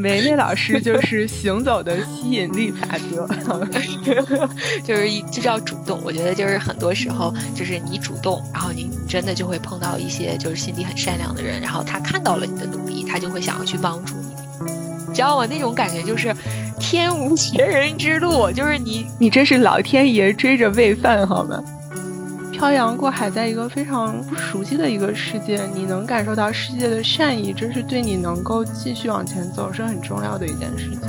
梅梅老师就是行走的吸引力法则，就是就是要主动。我觉得就是很多时候就是你主动，然后你真的就会碰到一些就是心地很善良的人，然后他看到了你的努力，他就会想要去帮助你。你知道吗？那种感觉就是天无绝人之路，就是你你这是老天爷追着喂饭好吗？漂洋过海，在一个非常不熟悉的一个世界，你能感受到世界的善意，这是对你能够继续往前走是很重要的一件事情。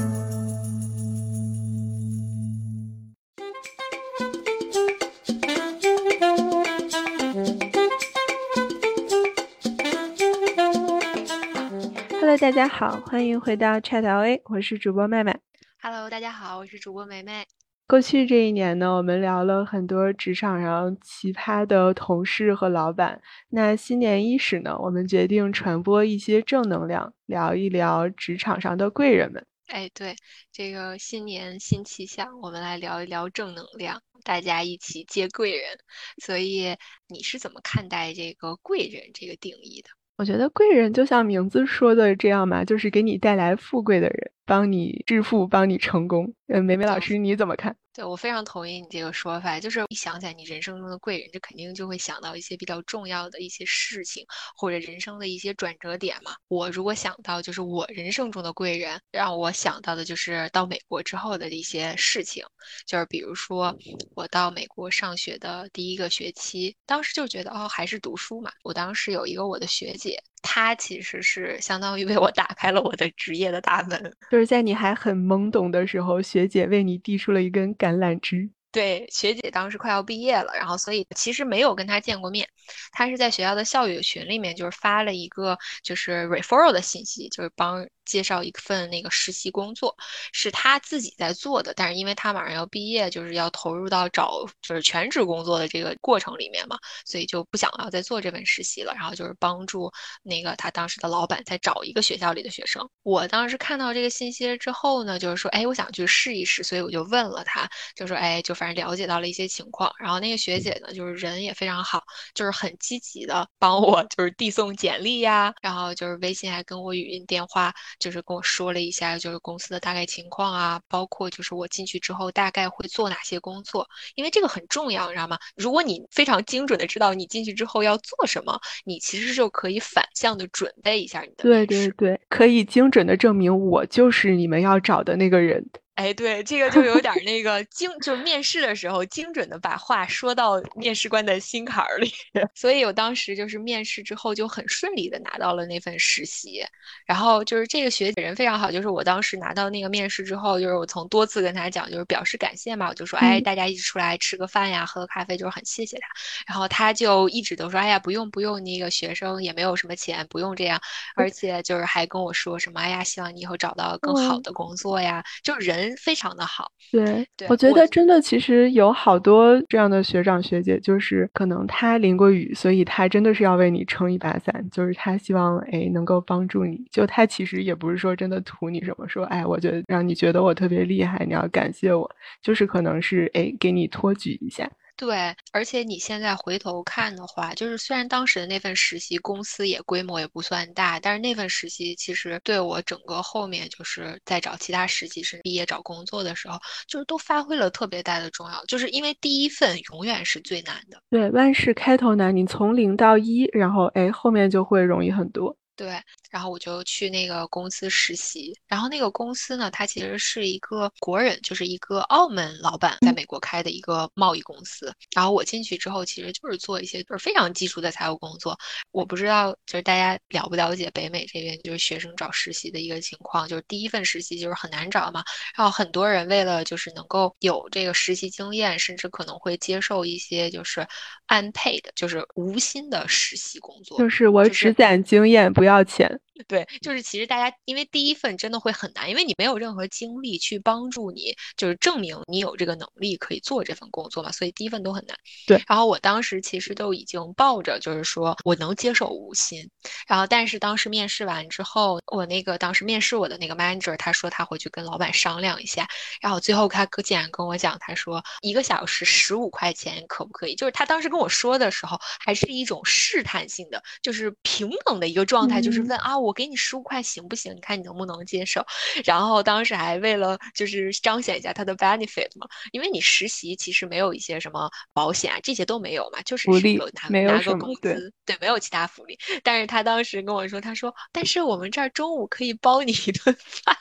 Hello，大家好，欢迎回到 Chat LA，我是主播麦麦。Hello，大家好，我是主播梅梅。过去这一年呢，我们聊了很多职场上奇葩的同事和老板。那新年伊始呢，我们决定传播一些正能量，聊一聊职场上的贵人们。哎，对，这个新年新气象，我们来聊一聊正能量，大家一起接贵人。所以你是怎么看待这个贵人这个定义的？我觉得贵人就像名字说的这样嘛，就是给你带来富贵的人，帮你致富，帮你成功。嗯，梅梅老师你怎么看？对我非常同意你这个说法，就是一想起来你人生中的贵人，这肯定就会想到一些比较重要的一些事情，或者人生的一些转折点嘛。我如果想到就是我人生中的贵人，让我想到的就是到美国之后的一些事情，就是比如说我到美国上学的第一个学期，当时就觉得哦还是读书嘛。我当时有一个我的学姐，他其实是相当于为我打开了我的职业的大门，就是在你还很懵懂的时候，学姐为你递出了一根。橄榄枝，对，学姐当时快要毕业了，然后所以其实没有跟她见过面，她是在学校的校友群里面就是发了一个就是 referral 的信息，就是帮。介绍一份那个实习工作，是他自己在做的，但是因为他马上要毕业，就是要投入到找就是全职工作的这个过程里面嘛，所以就不想要再做这份实习了。然后就是帮助那个他当时的老板在找一个学校里的学生。我当时看到这个信息之后呢，就是说，哎，我想去试一试，所以我就问了他，就说，哎，就反正了解到了一些情况。然后那个学姐呢，就是人也非常好，就是很积极的帮我 就是递送简历呀，然后就是微信还跟我语音电话。就是跟我说了一下，就是公司的大概情况啊，包括就是我进去之后大概会做哪些工作，因为这个很重要，你知道吗？如果你非常精准的知道你进去之后要做什么，你其实就可以反向的准备一下你的。对对对，可以精准的证明我就是你们要找的那个人。哎，对，这个就有点那个精，就是面试的时候精准的把话说到面试官的心坎儿里。所以我当时就是面试之后就很顺利的拿到了那份实习。然后就是这个学姐人非常好，就是我当时拿到那个面试之后，就是我从多次跟她讲，就是表示感谢嘛，我就说，哎，大家一起出来吃个饭呀，喝个咖啡，就是很谢谢她。然后她就一直都说，哎呀，不用不用，那个学生也没有什么钱，不用这样。而且就是还跟我说什么，哎呀，希望你以后找到更好的工作呀，就人。非常的好，对，我觉得真的其实有好多这样的学长学姐，就是可能他淋过雨，所以他真的是要为你撑一把伞，就是他希望哎能够帮助你，就他其实也不是说真的图你什么，说哎我觉得让你觉得我特别厉害，你要感谢我，就是可能是哎给你托举一下。对，而且你现在回头看的话，就是虽然当时的那份实习公司也规模也不算大，但是那份实习其实对我整个后面就是在找其他实习生、毕业找工作的时候，就是都发挥了特别大的重要。就是因为第一份永远是最难的，对，万事开头难，你从零到一，然后哎，后面就会容易很多。对，然后我就去那个公司实习，然后那个公司呢，它其实是一个国人，就是一个澳门老板在美国开的一个贸易公司。然后我进去之后，其实就是做一些就是非常基础的财务工作。我不知道就是大家了不了解北美这边就是学生找实习的一个情况，就是第一份实习就是很难找嘛。然后很多人为了就是能够有这个实习经验，甚至可能会接受一些就是 unpaid，，就是无薪的实习工作，就是我只攒经验。不要钱。对，就是其实大家因为第一份真的会很难，因为你没有任何精力去帮助你，就是证明你有这个能力可以做这份工作嘛，所以第一份都很难。对，然后我当时其实都已经抱着就是说我能接受无薪，然后但是当时面试完之后，我那个当时面试我的那个 manager 他说他回去跟老板商量一下，然后最后他竟然跟我讲，他说一个小时十五块钱可不可以？就是他当时跟我说的时候还是一种试探性的，就是平等的一个状态，就是问啊我。我给你十五块行不行？你看你能不能接受？然后当时还为了就是彰显一下他的 benefit 嘛，因为你实习其实没有一些什么保险啊，这些都没有嘛，就是福利拿没有拿个工资，对，没有其他福利。但是他当时跟我说，他说，但是我们这儿中午可以包你一顿饭。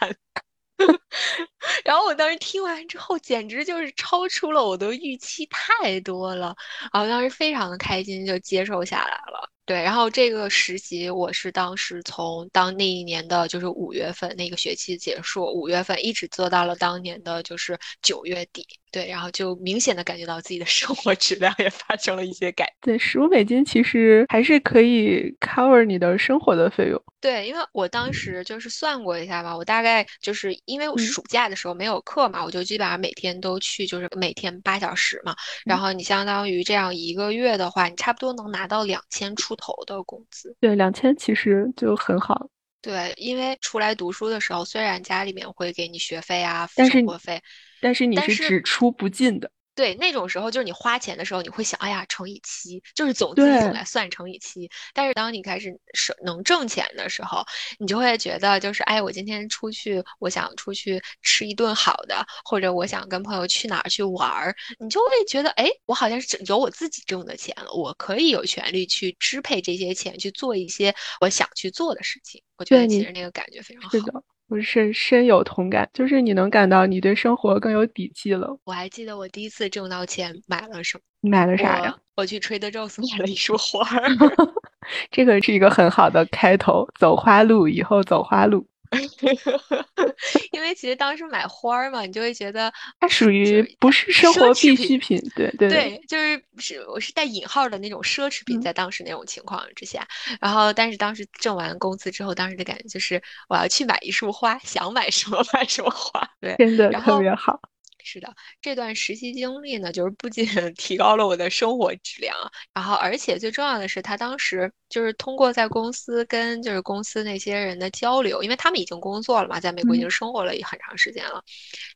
然后我当时听完之后，简直就是超出了我的预期太多了，然后当时非常的开心，就接受下来了。对，然后这个实习我是当时从当那一年的就是五月份那个学期结束，五月份一直做到了当年的就是九月底。对，然后就明显的感觉到自己的生活质量也发生了一些改对，十五美金其实还是可以 cover 你的生活的费用。对，因为我当时就是算过一下吧，我大概就是因为暑假的时候没有课嘛，我就基本上每天都去，就是每天八小时嘛。然后你相当于这样一个月的话，你差不多能拿到两千出头的工资。对，两千其实就很好。对，因为出来读书的时候，虽然家里面会给你学费啊、生活费，但是你是你是只出不进的。对，那种时候就是你花钱的时候，你会想，哎呀，乘以七，就是总自己总来算乘以七。但是当你开始是能挣钱的时候，你就会觉得，就是，哎，我今天出去，我想出去吃一顿好的，或者我想跟朋友去哪儿去玩儿，你就会觉得，哎，我好像是有我自己挣的钱了，我可以有权利去支配这些钱，去做一些我想去做的事情。我觉得其实那个感觉非常好。我深深有同感，就是你能感到你对生活更有底气了。我还记得我第一次挣到钱买了什么。你买了啥呀？我我去 Trader Joe's 买了一束花儿。这个是一个很好的开头，走花路，以后走花路。因为其实当时买花儿嘛，你就会觉得它属于不是生活必需品，对对对，就是是我是带引号的那种奢侈品，嗯。在当时那种情况之下，然后但是当时挣完工资之后，当时的感觉就是我要去买一束花，想买什么买什么花，对，真的。特别好。是的，这段实习经历呢，就是不仅 提高了我的生活质量，然后而且最重要的是，他当时就是通过在公司跟就是公司那些人的交流，因为他们已经工作了嘛，在美国已嗯。经生活了也很长时间了，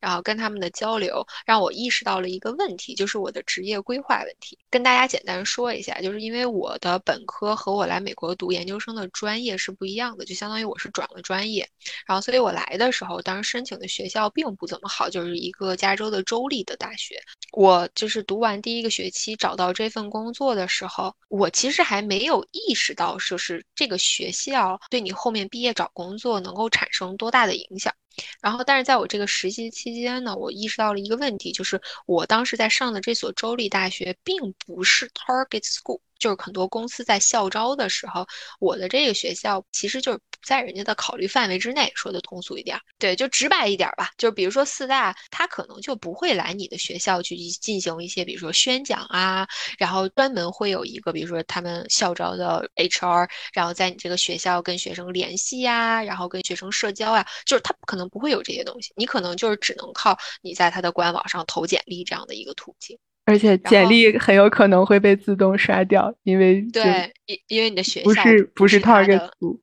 然后跟他们的交流，让我意识到了一个问题，就是我的职业规划问题。跟大家简单说一下，就是因为我的本科和我来美国读研究生的专业是不一样的，就相当于我是转了专业，然后所以我来的时候，当时申请的学校并不怎么好，就是一个州的州立的大学。我就是读完第一个学期找到这份工作的时候，我其实还没有意识到，就是这个学校对你后面毕业找工作能够产生多大的影响。然后，但是在我这个实习期间呢，我意识到了一个问题，就是我当时在上的这所州立大学并不是 target school，就是很多公司在校招的时候，我的这个学校其实就是在人家的考虑范围之内，说的通俗一点儿，对，就直白一点儿吧，就比如说四大，他可能就不会来你的学校去进行一些，比如说宣讲啊，然后专门会有一个，比如说他们校招的 HR，然后在你这个学校跟学生联系呀、然后跟学生社交啊，就是他可能不会有这些东西，你可能就是只能靠你在他的官网上投简历这样的一个途径。而且简历很有可能会被自动刷掉，因为对，因因为你的学校不校是不是他 target 的 school。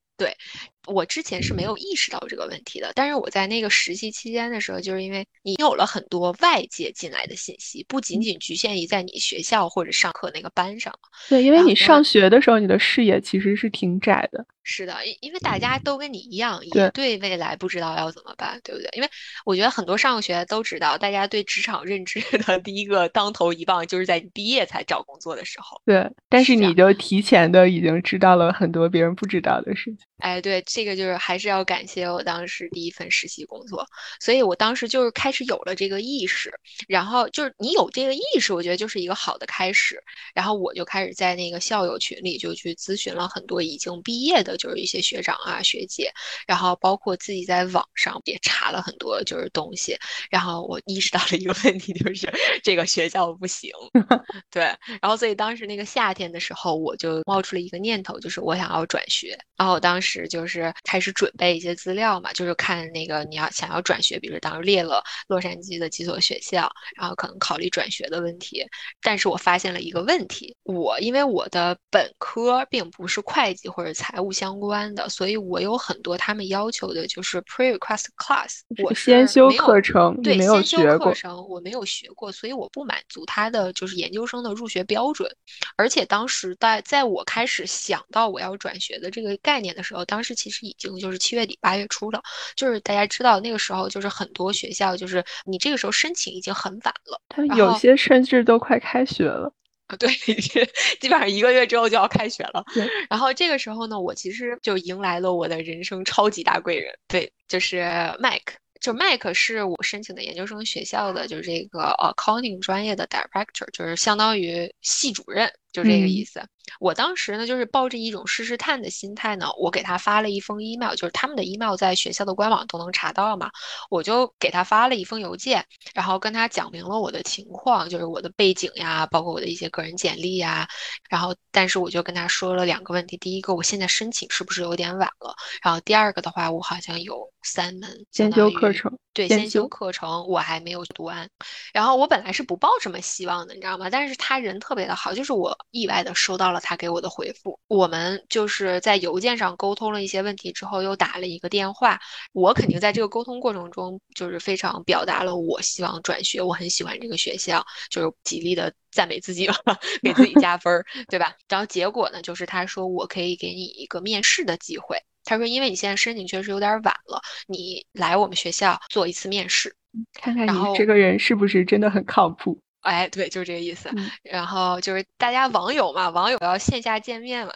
我之前是没有意识到这个问题的，但是我在那个实习期间的时候，就是因为你有了很多外界进来的信息，不仅仅局限于在你学校或者上课那个班上。对，因为你上学的时候，你的视野其实是挺窄的。是的，因因为大家都跟你一样，对也对未来不知道要怎么办，对不对？因为我觉得很多上过学都知道，大家对职场认知的 第一个当头一棒，就是在你毕业才找工作的时候。对，但是你就提前的已经知道了很多别人不知道的事情。哎，对，这个就是还是要感谢我当时第一份实习工作，所以我当时就是开始有了这个意识，然后就是你有这个意识，我觉得就是一个好的开始。然后我就开始在那个校友群里就去咨询了很多已经毕业的，就是一些学长啊学姐，然后包括自己在网上也查了很多就是东西，然后我意识到了一个问题，就是这个学校不行，对，然后所以当时那个夏天的时候，我就冒出了一个念头，就是我想要转学。然后我当时就是开始准备一些资料嘛，就是看那个你要想要转学，比如当时列了洛杉矶的几所学校，然后可能考虑转学的问题。但是我发现了一个问题，我因为我的本科并不是会计或者财务相关的，所以我有很多他们要求的就是 pre-request class，我先修课程，对，没有先修学过。课程，我没有学过，所以我不满足他的就是研究生的入学标准。而且当时在在我开始想到我要转学的这个概念的时候，当时其实已经就是七月底八月初了，就是大家知道那个时候就是很多学校就是你这个时候申请已经很晚了，他有些甚至都快开学了。对，基本上一个月之后就要开学了。然后这个时候呢，我其实就迎来了我的人生超级大贵人，对，就是 Mike。就 Mike 是我申请的研究生学校的，就是这个 accounting 专业的 director，就是相当于系主任。就这个意思。我当时呢，就是抱着一种试试探的心态呢，我给他发了一封 email，就是他们的 email 在学校的官网都能查到嘛，我就给他发了一封邮件，然后跟他讲明了我的情况，就是我的背景呀，包括我的一些个人简历呀，然后但是我就跟他说了两个问题，第一个，我现在申请是不是有点晚了？然后第二个的话，我好像有三门先修课程，对，先修课程我还没有读完，然后我本来是不抱什么希望的，你知道吗？但是他人特别的好，就是我。意外的收到了他给我的回复，我们就是在邮件上沟通了一些问题之后，又打了一个电话。我肯定在这个沟通过程中，就是非常表达了我希望转学，我很喜欢这个学校，就是极力的赞美自己了，给自己加分，对吧？然后结果呢，就是他说我可以给你一个面试的机会。他说，因为你现在申请确实有点晚了，你来我们学校做一次面试，看看你这个人是不是真的很靠谱。哎，对，就是这个意思。然后就是大家网友嘛，网友要线下见面嘛。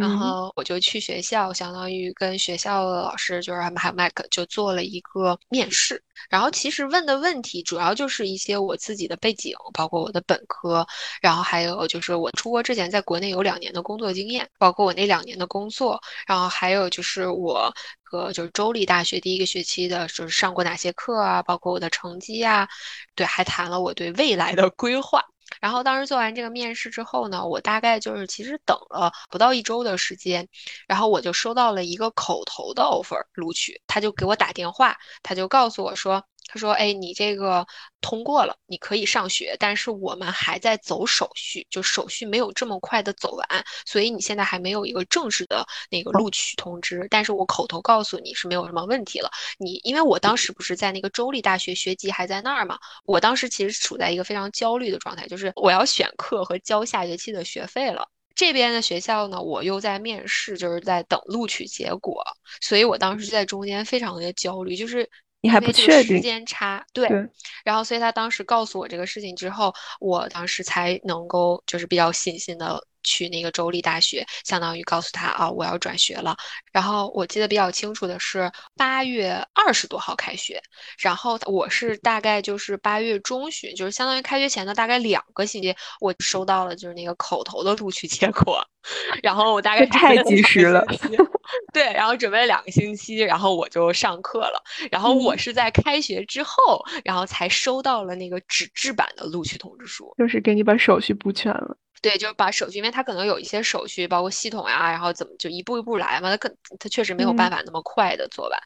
然后我就去学校，相当于跟学校的老师，就是还有麦克，就做了一个面试。然后其实问的问题主要就是一些我自己的背景，包括我的本科，然后还有就是我出国之前在国内有两年的工作经验，包括我那两年的工作，然后还有就是我。和就是州立大学第一个学期的，就是上过哪些课啊？包括我的成绩啊，对，还谈了我对未来的规划。然后当时做完这个面试之后呢，我大概就是其实等了不到一周的时间，然后我就收到了一个口头的 offer 录取，他就给我打电话，他就告诉我说。他说：“哎，你这个通过了，你可以上学，但是我们还在走手续，就手续没有这么快的走完，所以你现在还没有一个正式的那个录取通知。但是我口头告诉你是没有什么问题了。你因为我当时不是在那个州立大学学籍还在那儿嘛，我当时其实处在一个非常焦虑的状态，就是我要选课和交下学期的学费了。这边的学校呢，我又在面试，就是在等录取结果，所以我当时在中间非常的焦虑，就是。”你还不确定时间差，对，然后所以他当时告诉我这个事情之后，我当时才能够就是比较信心的去那个州立大学，相当于告诉他啊，我要转学了。然后我记得比较清楚的是八月二十多号开学，然后我是大概就是八月中旬，就是相当于开学前的大概两个星期，我收到了就是那个口头的录取结果，然后我大概太及时了。对，然后准备了两个星期，然后我就上课了。然后我是在开学之后，然后才收到了那个纸质版的录取通知书，就是给你把手续补全了。对，就是把手续，因为他可能有一些手续，包括系统呀，然后怎么就一步一步来嘛，他可他确实没有办法那么快的做完。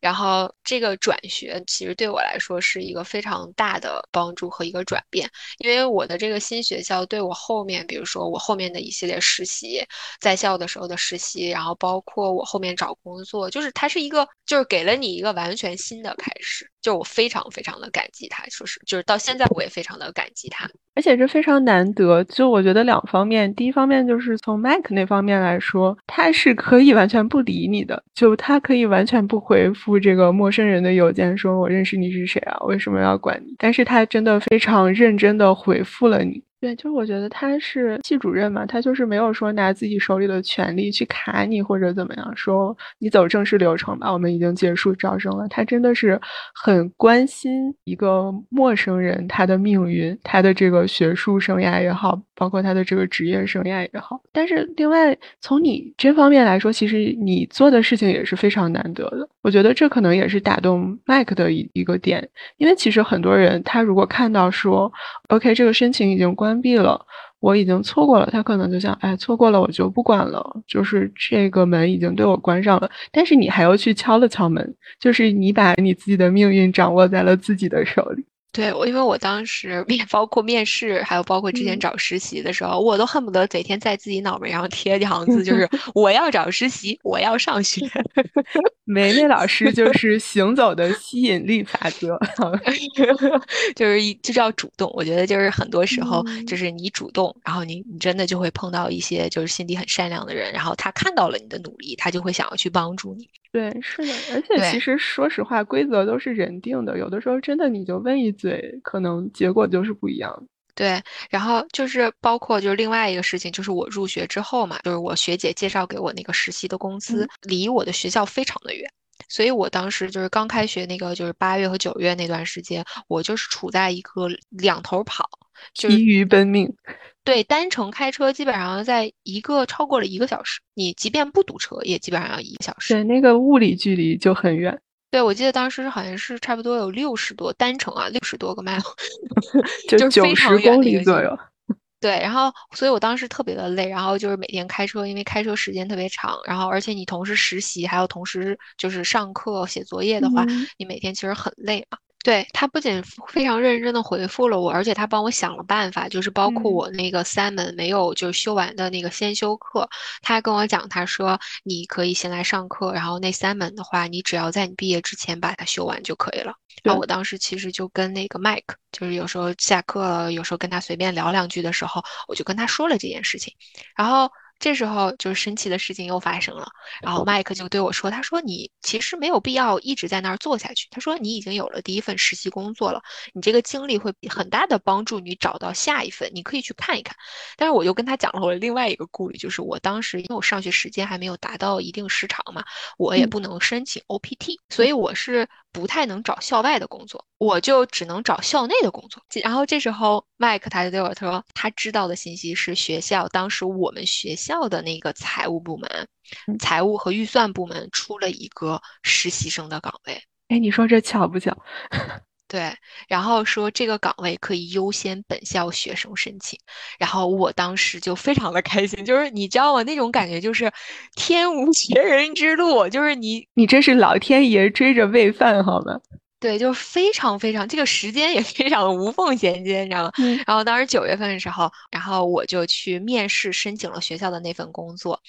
然后这个转学其实对我来说是一个非常大的帮助和一个转变，因为我的这个新学校对我后面，比如说我后面的一系列实习，在校的时候的实习，然后包括我后面找工作，就是它是一个，就是给了你一个完全新的开始。就我非常非常的感激他，说是就是到现在我也非常的感激他，而且这非常难得。就我觉得两方面，第一方面就是从 Mike 那方面来说，他是可以完全不理你的，就他可以完全不回复这个陌生人的邮件，说我认识你是谁啊，为什么要管你？但是他真的非常认真的回复了你。对，就是我觉得他是系主任嘛，他就是没有说拿自己手里的权利去卡你或者怎么样，说你走正式流程吧，我们已经结束招生了。他真的是很关心一个陌生人他的命运，他的这个学术生涯也好，包括他的这个职业生涯也好。但是另外从你这方面来说，其实你做的事情也是非常难得的。我觉得这可能也是打动麦克的一一个点，因为其实很多人他如果看到说，OK，这个申请已经关。关闭了，我已经错过了。他可能就想，哎，错过了我就不管了，就是这个门已经对我关上了。但是你还要去敲了敲门，就是你把你自己的命运掌握在了自己的手里。对，我因为我当时面 包括面试，还有包括之前找实习的时候，我都恨不得每天在自己脑门上贴一行字，就是 我要找实习，我要上学。梅梅老师就是行走的吸引力法则，就是一就是要主动。我觉得就是很多时候就是你主动，然后你你真的就会碰到一些就是心地很善良的人，然后他看到了你的努力，他就会想要去帮助你。对，是的，而且其实说实话，规则都是人定的，有的时候真的你就问一嘴，可能结果就是不一样。对，然后就是包括就是另外一个事情，就是我入学之后嘛，就是我学姐介绍给我那个实习的公司离我的学校非常的远，所以我当时就是刚开学那个就是八月和九月那段时间，我就是处在一个两头跑，就是疲于奔命。对，单程开车基本上在一个超过了一个小时，你即便不堵车，也基本上要一个小时。对，那个物理距离就很远。对，我记得当时好像是差不多有六十多单程啊，六十多个 mile，就九十公里左右。对，然后，所以我当时特别的累，然后就是每天开车，因为开车时间特别长，然后而且你同时实习，还有同时就是上课写作业的话，你每天其实很累嘛。对他不仅非常认真的回复了我，而且他帮我想了办法，就是包括我那个三门没有就修完的那个先修课，他还跟我讲，他说你可以先来上课，然后那三门的话，你只要在你毕业之前把它修完就可以了。然后我当时其实就跟那个 Mike，就是有时候下课了，有时候跟他随便聊两句的时候，我就跟他说了这件事情，然后。这时候就是神奇的事情又发生了，然后麦克就对我说：“他说你其实没有必要一直在那儿做下去。他说你已经有了第一份实习工作了，你这个经历会很大的帮助你找到下一份，你可以去看一看。”但是我就跟他讲了我另外一个顾虑，就是我当时因为我上学时间还没有达到一定时长嘛，我也不能申请 OPT，所以我是。不太能找校外的工作，我就只能找校内的工作。然后这时候，麦克他就对我说，他知道的信息是学校当时我们学校的那个财务部门、财务和预算部门出了一个实习生的岗位。哎，你说这巧不巧？对，然后说这个岗位可以优先本校学生申请。然后我当时就非常的开心，就是你知道吗？那种感觉就是天无绝人之路，就是你你这是老天爷追着喂饭好吗？对，就是非常非常，这个时间也 非常的无缝衔接，你知道吗？然后当时九月份的时候，然后我就去面试申请了学校的那份工作。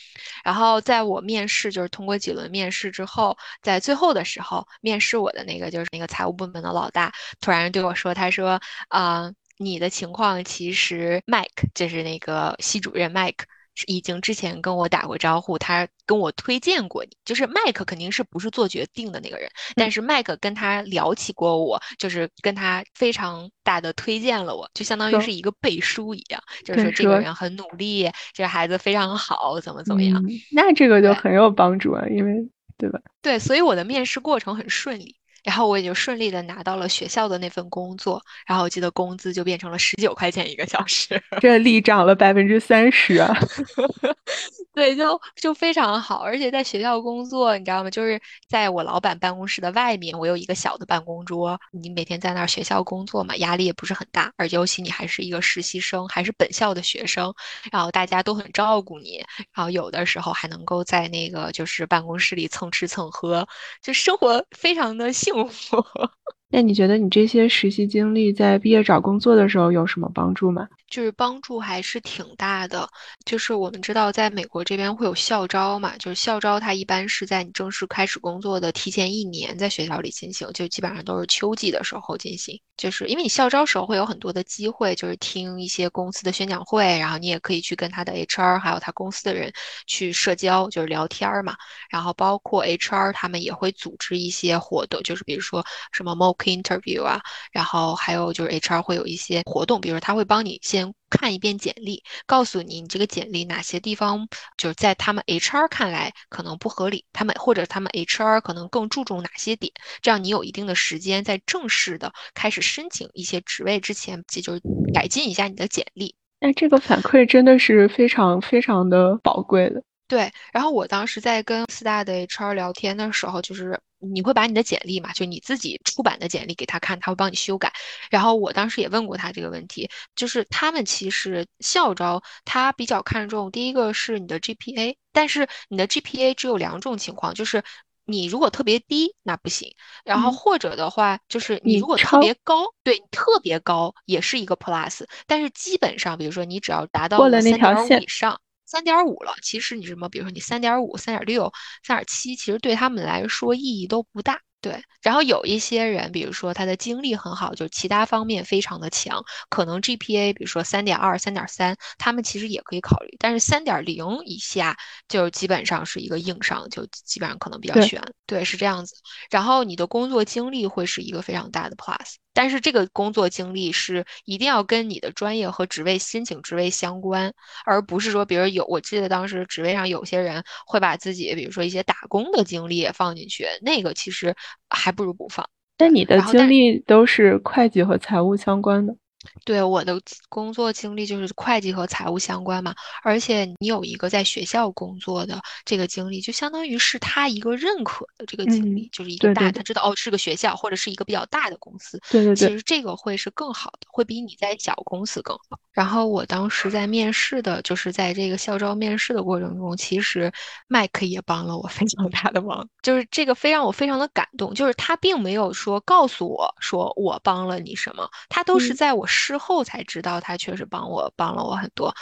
然后在我面试，就是通过几轮面试之后，在最后的时候，面试我的那个就是那个财务部门的老大，突然对我说：“他说，啊，你的情况其实，Mike 就是那个系主任 Mike。”已经之前跟我打过招呼，他跟我推荐过你，就是麦克肯定是不是做决定的那个人，但是麦克跟他聊起过我，就是跟他非常大的推荐了我，就相当于是一个背书一样，就是说这个人很努力，这个孩子非常好，怎么怎么样？那这个就很有帮助啊，因为对吧？对，所以我的面试过程很顺利。然后我也就顺利的拿到了学校的那份工作，然后我记得工资就变成了十九块钱一个小时，这力涨了百分之三十啊！对，就就非常好，而且在学校工作，你知道吗？就是在我老板办公室的外面，我有一个小的办公桌，你每天在那儿学校工作嘛，压力也不是很大，而且尤其你还是一个实习生，还是本校的学生，然后大家都很照顾你，然后有的时候还能够在那个就是办公室里蹭吃蹭喝，就生活非常的幸。幸福 那你觉得你这些实习经历在毕业找工作的时候有什么帮助吗？就是帮助还是挺大的。就是我们知道，在美国这边会有校招嘛，就是校招它一般是在你正式开始工作的提前一年在学校里进行，就基本上都是秋季的时候进行。就是因为你校招时候会有很多的机会，就是听一些公司的宣讲会，然后你也可以去跟他的 HR 还有他公司的人去社交，就是聊天嘛。然后包括 HR 他们也会组织一些活动，就是比如说什么 mock interview 啊，然后还有就是 HR 会有一些活动，比如说他会帮你先。看一遍简历，告诉你你这个简历哪些地方就是在他们 HR 看来可能不合理，他们或者他们 HR 可能更注重哪些点，这样你有一定的时间在正式的开始申请一些职位之前，就是改进一下你的简历。那这个反馈真的是非常非常的宝贵的。对，然后我当时在跟四大的 HR 聊天的时候，就是你会把你的简历嘛，就你自己出版的简历给他看，他会帮你修改。然后我当时也问过他这个问题，就是他们其实校招他比较看重第一个是你的 GPA，但是你的 GPA 只有两种情况，就是你如果特别低，那不行。然后或者的话，就是你你如果特别高，对，特别高也是一个 plus。但是基本上，比如说你只要达到过了那三条线以上，三点五了，其实你什么，比如说你三点五、三点六、三点七，其实对他们来说意义都不大。对，然后有一些人，比如说他的精力很好，就是其他方面非常的强，可能 GPA 比如说三点二、三点三，他们其实也可以考虑，但是三点零以下就基本上是一个硬伤，就基本上可能比较对悬。对，是这样子。然后你的工作经历会是一个非常大的 plus，但是这个工作经历是一定要跟你的专业和职位申请职位相关，而不是说，比如有，我记得当时职位上有些人会把自己，比如说一些打工的经历也放进去，那个其实还不如不放。但你的经历都是会计和财务相关的。对，我的工作经历就是会计和财务相关嘛，而且你有一个在学校工作的这个经历，就相当于是他一个认可的这个经历，嗯就是一个大，对对他知道哦是个学校或者是一个比较大的公司，对对对，其实这个会是更好的，会比你在小公司更好。然后我当时在面试的，就是在这个校招面试的过程中，其实麦克也帮了我非常大的忙，就是这个非让我非常的感动，就是他并没有说告诉我说我帮了你什么，他都是嗯在我事后才知道他确实帮我帮了我很多。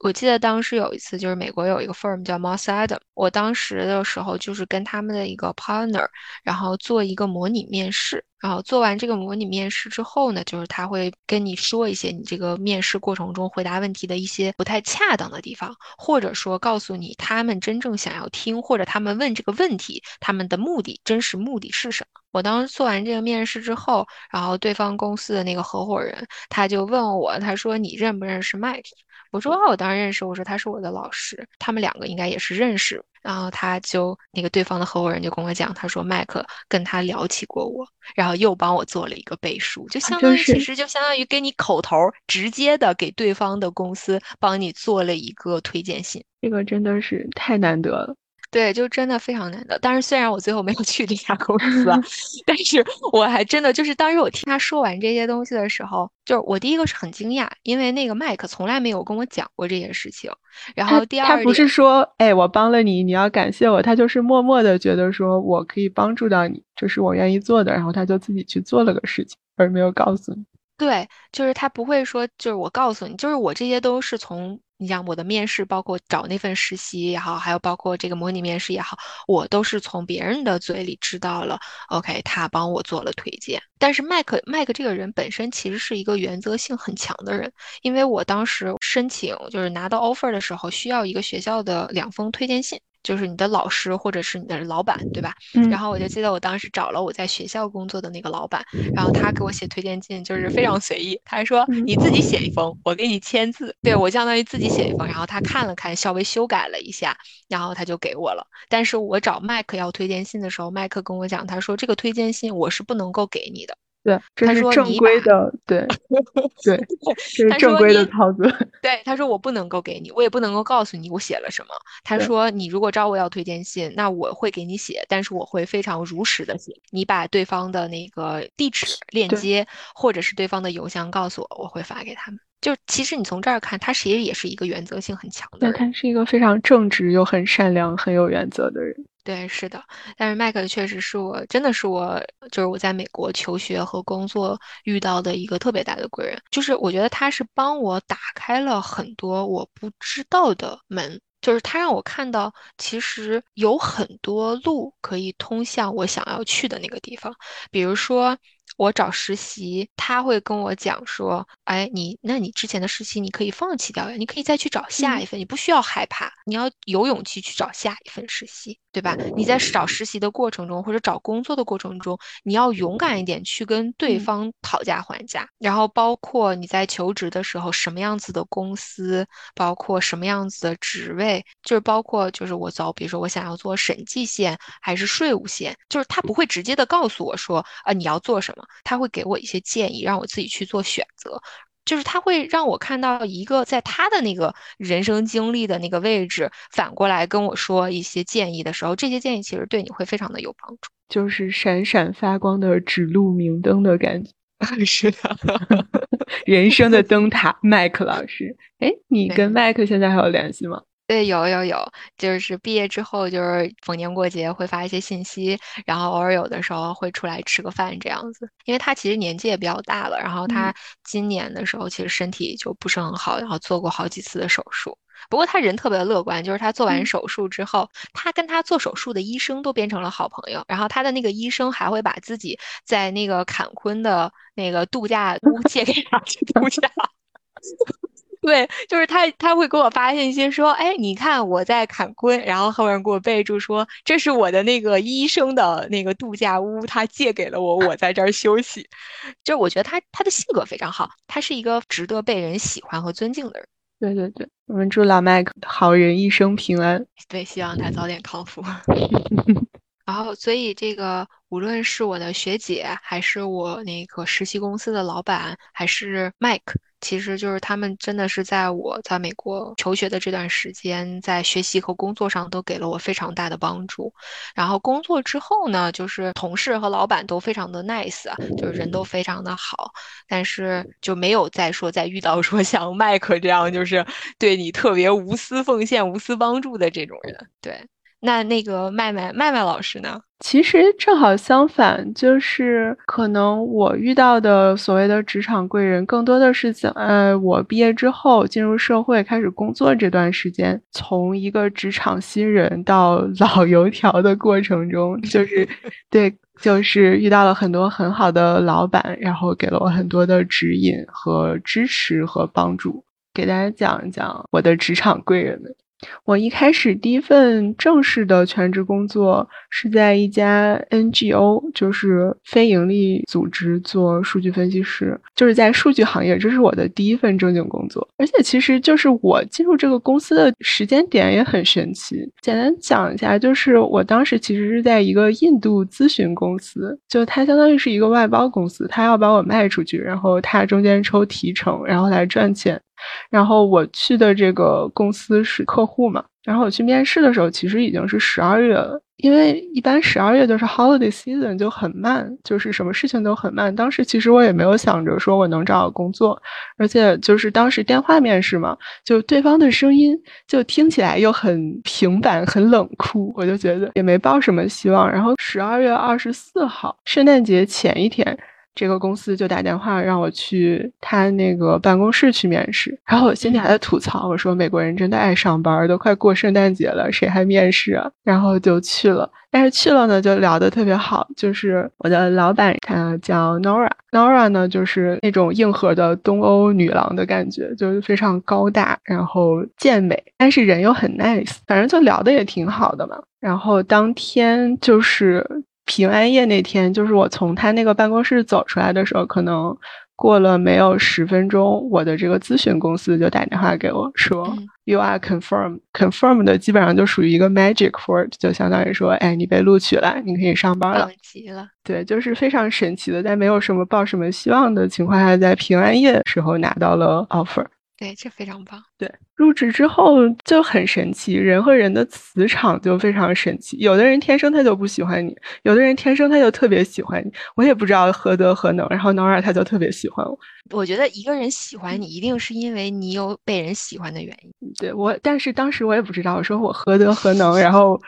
我记得当时有一次，就是美国有一个 firm 叫 Moss Adam，我当时的时候就是跟他们的一个 partner，然后做一个模拟面试。然后做完这个模拟面试之后呢，就是他会跟你说一些你这个面试过程中回答问题的一些不太恰当的地方，或者说告诉你他们真正想要听，或者他们问这个问题他们的目的真实目的是什么。我当时做完这个面试之后，然后对方公司的那个合伙人他就问我，他说你认不认识 Mike？我说啊，我当然认识。我说他是我的老师，他们两个应该也是认识。然后他就那个对方的合伙人就跟我讲，他说麦克跟他聊起过我，然后又帮我做了一个背书，就相当于其是实就相当于给你口头直接的给对方的公司帮你做了一个推荐信。这个真的是太难得了。对，就真的非常难得。但是虽然我最后没有去这家公司啊，但是我还真的就是当时我听他说完这些东西的时候，就是我第一个是很惊讶，因为那个麦克从来没有跟我讲过这些事情。然后第二他不是说，哎，我帮了你，你要感谢我，他就是默默的觉得说我可以帮助到你，这是我愿意做的，然后他就自己去做了个事情，而没有告诉你。对，就是他不会说，就是我告诉你，就是我这些都是从你讲我的面试，包括找那份实习也好，还有包括这个模拟面试也好，我都是从别人的嘴里知道了。OK，他帮我做了推荐。但是麦克麦克这个人本身其实是一个原则性很强的人，因为我当时申请就是拿到 offer 的时候，需要一个学校的两封推荐信。就是你的老师或者是你的老板，对吧？嗯然后我就记得我当时找了我在学校工作的那个老板，然后他给我写推荐信，就是非常随意。他说嗯你自己写一封，我给你签字。对我相当于自己写一封，然后他看了看，稍微修改了一下，然后他就给我了。但是我找麦克要推荐信的时候，麦克跟我讲，他说这个推荐信我是不能够给你的。对，这他是正规的，对 对，这是他正规的你操作。对，他说我不能够给你，我也不能够告诉你我写了什么。他说你如果找我要推荐信，那我会给你写，但是我会非常如实的写。你把对方的那个地址、链接或者是对方的邮箱告诉我，我会发给他们。就其实你从这儿看，他其实也是一个原则性很强的对，他是一个非常正直又很善良、很有原则的人。对，是的，但是麦克确实是我，真的是我，就是我在美国求学和工作遇到的一个特别大的贵人。就是我觉得他是帮我打开了很多我不知道的门，就是他让我看到，其实有很多路可以通向我想要去的那个地方。比如说，我找实习，他会跟我讲说，哎，你那你之前的实习你可以放弃掉呀，你可以再去找下嗯一份，你不需要害怕，你要有勇气去找下一份实习，对吧？你在找实习的过程中，或者找工作的过程中，你要勇敢一点去跟对嗯方讨价还价，然后包括你在求职的时候，什么样子的公司，包括什么样子的职位，就是包括就是我走，比如说我想要做审计线还是税务线，就是他不会直接的告诉我说啊你要做什么，他会给我一些建议，让我自己去做选择。就是他会让我看到一个在他的那个人生经历的那个位置，反过来跟我说一些建议的时候，这些建议其实对你会非常的有帮助。就是闪闪发光的指路明灯的感觉，是的，人生的灯塔，麦克老师。哎，你跟麦克现在还有联系吗？对，有有有，就是毕业之后，就是逢年过节会发一些信息，然后偶尔有的时候会出来吃个饭这样子。因为他其实年纪也比较大了，然后他今年的时候其实身体就不是很好，然后做过好几次的手术。不过他人特别乐观，就是他做完手术之后，他跟他做手术的医生都变成了好朋友。然后他的那个医生还会把自己在那个坎昆的那个度假屋借给他去度假。对，就是他他会给我发信息说，哎，你看我在坎昆，然后后面给我备注说这是我的那个医生的那个度假屋，他借给了我，我在这儿休息。就是我觉得他他的性格非常好，他是一个值得被人喜欢和尊敬的人。对对对，我们祝老麦好人一生平安。对，希望他早点康复。然后，所以这个无论是我的学姐，还是我那个实习公司的老板，还是 Mike。其实就是他们真的是在我在美国求学的这段时间，在学习和工作上都给了我非常大的帮助。然后工作之后呢，就是同事和老板都非常的 nice，就是人都非常的好，但是就没有再说再遇到说像麦克这样就是对你特别无私奉献、无私帮助的这种人。对，那那个麦麦麦麦老师呢？其实正好相反，就是可能我遇到的所谓的职场贵人，更多的是在呃我毕业之后进入社会开始工作这段时间，从一个职场新人到 老油条的过程中，就 是对，就是遇到了很多很好的老板，然后给了我很多的指引和支持和帮助。给大家讲一讲我的职场贵人们。我一开始第一份正式的全职工作是在一家 NGO，就是非盈利组织做数据分析师，就是在数据行业，这是我的第一份正经工作。而且其实就是我进入这个公司的时间点也很神奇。简单讲一下，就是我当时其实是在一个印度咨询公司，就它相当于是一个外包公司，它要把我卖出去，然后它中间抽提成，然后来赚钱。然后我去的这个公司是客户嘛，然后我去面试的时候，其实已经是十二月了，因为一般十二月都是 holiday season，就很慢，就是什么事情都很慢。当时其实我也没有想着说我能找到工作，而且就是当时电话面试嘛，就对方的声音就听起来又很平板、很冷酷，我就觉得也没抱什么希望。然后十二月二十四号，圣诞节前一天。这个公司就打电话让我去他那个办公室去面试，然后我心里还在吐槽，我说美国人真的爱上班，都快过圣诞节了，谁还面试啊？然后就去了，但是去了呢，就聊得特别好，就是我的老板，他叫 Nora，Nora 呢就是那种硬核的东欧女郎的感觉，就是非常高大，然后健美，但是人又很 nice，反正就聊得也挺好的嘛。然后当天就是。平安夜那天，就是我从他那个办公室走出来的时候，可能过了没有十分钟，我的这个咨询公司就打电话给我说，You are confirmed。confirmed 的基本上就属于一个 magic word，就相当于说，哎，你被录取了，你可以上班了。极了。对，就是非常神奇的，在没有什么抱什么希望的情况下，在平安夜时候拿到了 offer。对，这非常棒。对，入职之后就很神奇，人和人的磁场就非常神奇。有的人天生他就不喜欢你，有的人天生他就特别喜欢你。我也不知道何德何能，然后 Nora 他就特别喜欢我。我觉得一个人喜欢你，一定是因为你有被人喜欢的原因。对我，但是当时我也不知道，我说我何德何能，然后，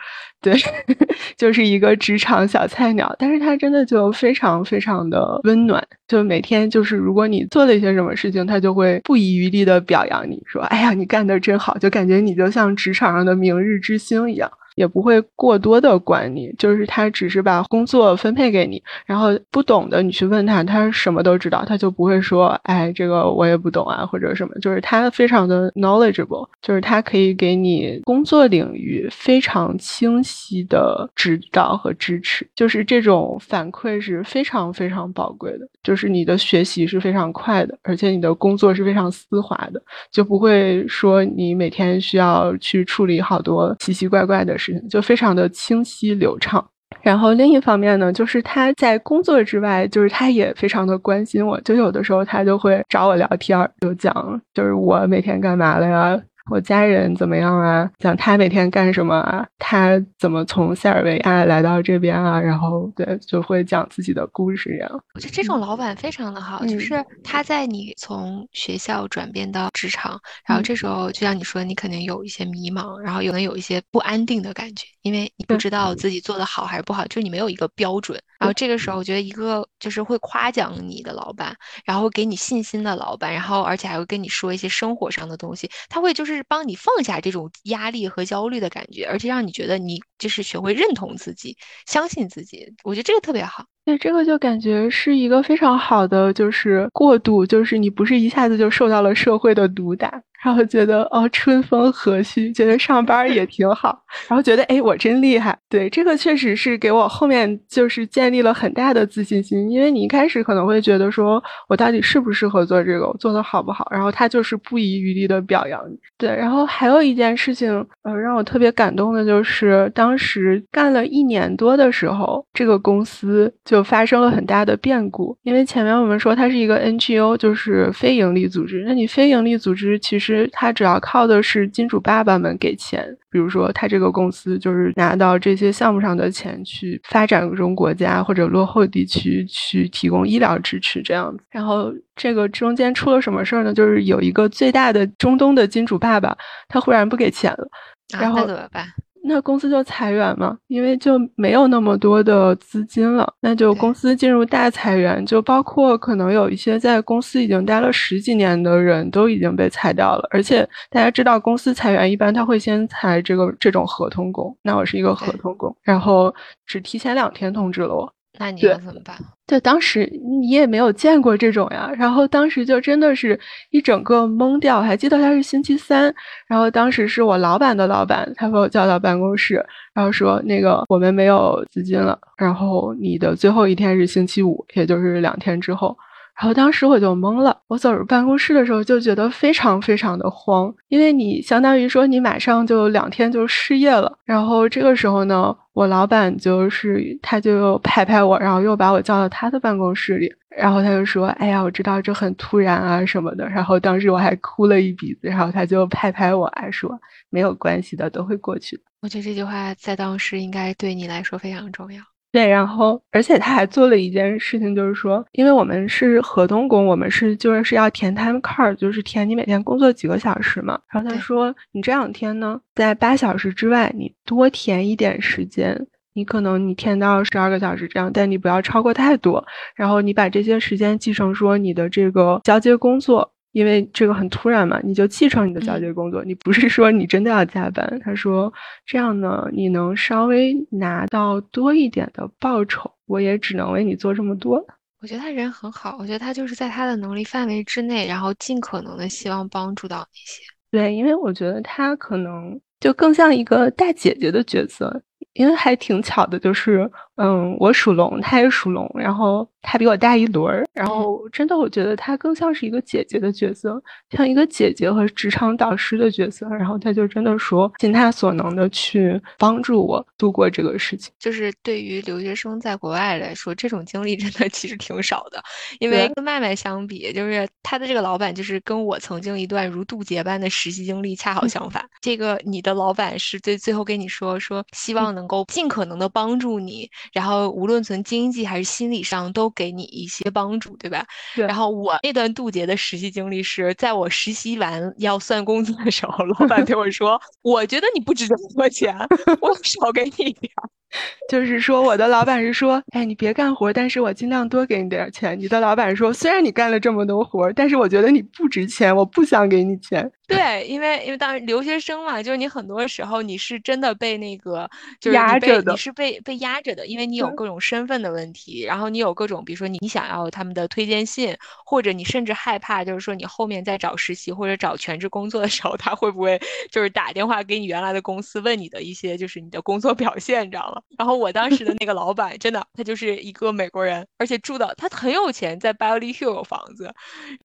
对，就是一个职场小菜鸟。但是他真的就非常非常的温暖，就每天就是如果你做了一些什么事情，他就会不遗余力的表扬你说，哎呀，你干的真好，就感觉你就像职场上的明日之星一样。也不会过多的管你，就是他只是把工作分配给你，然后不懂的你去问他，他什么都知道，他就不会说，哎，这个我也不懂啊，或者什么，就是他非常的 knowledgeable，就是他可以给你工作领域非常清晰的指导和支持，就是这种反馈是非常非常宝贵的，就是你的学习是非常快的，而且你的工作是非常丝滑的，就不会说你每天需要去处理好多奇奇怪怪的事情。就非常的清晰流畅，然后另一方面呢，就是他在工作之外，就是他也非常的关心我，就有的时候他就会找我聊天，就讲就是我每天干嘛了呀，我家人怎么样啊，讲他每天干什么啊，他怎么从塞尔维亚来到这边啊，然后对，就会讲自己的故事这样。我觉得这种老板非常的好，就是他在你从学校转变到职场，然后这时候就像你说，你肯定有一些迷茫，然后有能有一些不安定的感觉，因为你不知道自己做的好还是不好，就是你没有一个标准。然后这个时候，我觉得一个就是会夸奖你的老板，然后给你信心的老板，然后而且还会跟你说一些生活上的东西，他会就是帮你放下这种压力和焦虑的感觉，而且让你觉得你就是学会认同自己，相信自己。我觉得这个特别好。对，这个就感觉是一个非常好的，就是过渡，就是你不是一下子就受到了社会的毒打。然后觉得哦，春风和煦，觉得上班也挺好。然后觉得哎，我真厉害。对，这个确实是给我后面就是建立了很大的自信心。因为你一开始可能会觉得说我到底适不适合做这个，我做的好不好？然后他就是不遗余力的表扬你。对，然后还有一件事情，呃，让我特别感动的就是当时干了一年多的时候，这个公司就发生了很大的变故。因为前面我们说它是一个 NGO，就是非盈利组织。那你非盈利组织其实。它主要靠的是金主爸爸们给钱，比如说它这个公司就是拿到这些项目上的钱去发展中国家或者落后地区去提供医疗支持这样子。然后这个中间出了什么事儿呢？就是有一个最大的中东的金主爸爸，他忽然不给钱了，然后怎么办？那公司就裁员嘛，因为就没有那么多的资金了，那就公司进入大裁员，就包括可能有一些在公司已经待了十几年的人都已经被裁掉了。而且大家知道，公司裁员一般他会先裁这个这种合同工，那我是一个合同工，然后只提前两天通知了我。那你要怎么办？对，当时你也没有见过这种呀，然后当时就真的是一整个懵掉。还记得他是星期三，然后当时是我老板的老板，他把我叫到办公室，然后说那个我们没有资金了，然后你的最后一天是星期五，也就是两天之后。然后当时我就懵了，我走入办公室的时候就觉得非常非常的慌，因为你相当于说你马上就两天就失业了。然后这个时候呢，我老板就是他就拍拍我，然后又把我叫到他的办公室里，然后他就说：“哎呀，我知道这很突然啊什么的。”然后当时我还哭了一鼻子，然后他就拍拍我，还说：“没有关系的，都会过去的。”我觉得这句话在当时应该对你来说非常重要。对，然后而且他还做了一件事情，就是说，因为我们是合同工，我们是就是要填 time card，就是填你每天工作几个小时嘛。然后他说，你这两天呢，在八小时之外，你多填一点时间，你可能你填到十二个小时这样，但你不要超过太多。然后你把这些时间记成说你的这个交接工作。因为这个很突然嘛，你就继承你的交接工作，你不是说你真的要加班。他说这样呢，你能稍微拿到多一点的报酬，我也只能为你做这么多。我觉得他人很好，我觉得他就是在他的能力范围之内，然后尽可能的希望帮助到那些。对，因为我觉得他可能就更像一个大姐姐的角色，因为还挺巧的，就是嗯，我属龙，他也属龙，然后。他比我大一轮儿，然后真的，我觉得他更像是一个姐姐的角色，像一个姐姐和职场导师的角色。然后他就真的说尽他所能的去帮助我度过这个事情。就是对于留学生在国外来说，这种经历真的其实挺少的。因为跟麦麦相比，就是他的这个老板，就是跟我曾经一段如渡劫般的实习经历恰好相反。这个你的老板是最最后跟你说说，希望能够尽可能的帮助你，然后无论从经济还是心理上都。给你一些帮助，对吧？对。然后我那段渡劫的实习经历是在我实习完要算工资的时候，老板对我 说：“我觉得你不值这么多钱，我少给你一点。”就是说，我的老板是说：“哎，你别干活，但是我尽量多给你点钱。”你的老板说：“虽然你干了这么多活，但是我觉得你不值钱，我不想给你钱。”对，因为因为当留学生嘛，就是你很多时候你是真的被那个就是压着的，你是被被压着的，因为你有各种身份的问题，然后你有各种，比如说你想要他们的推荐信，或者你甚至害怕，就是说你后面在找实习或者找全职工作的时候，他会不会就是打电话给你原来的公司问你的一些就是你的工作表现，你知道吗？然后我当时的那个老板真的，他就是一个美国人，而且住的他很有钱，在 Beverly Hill 有房子，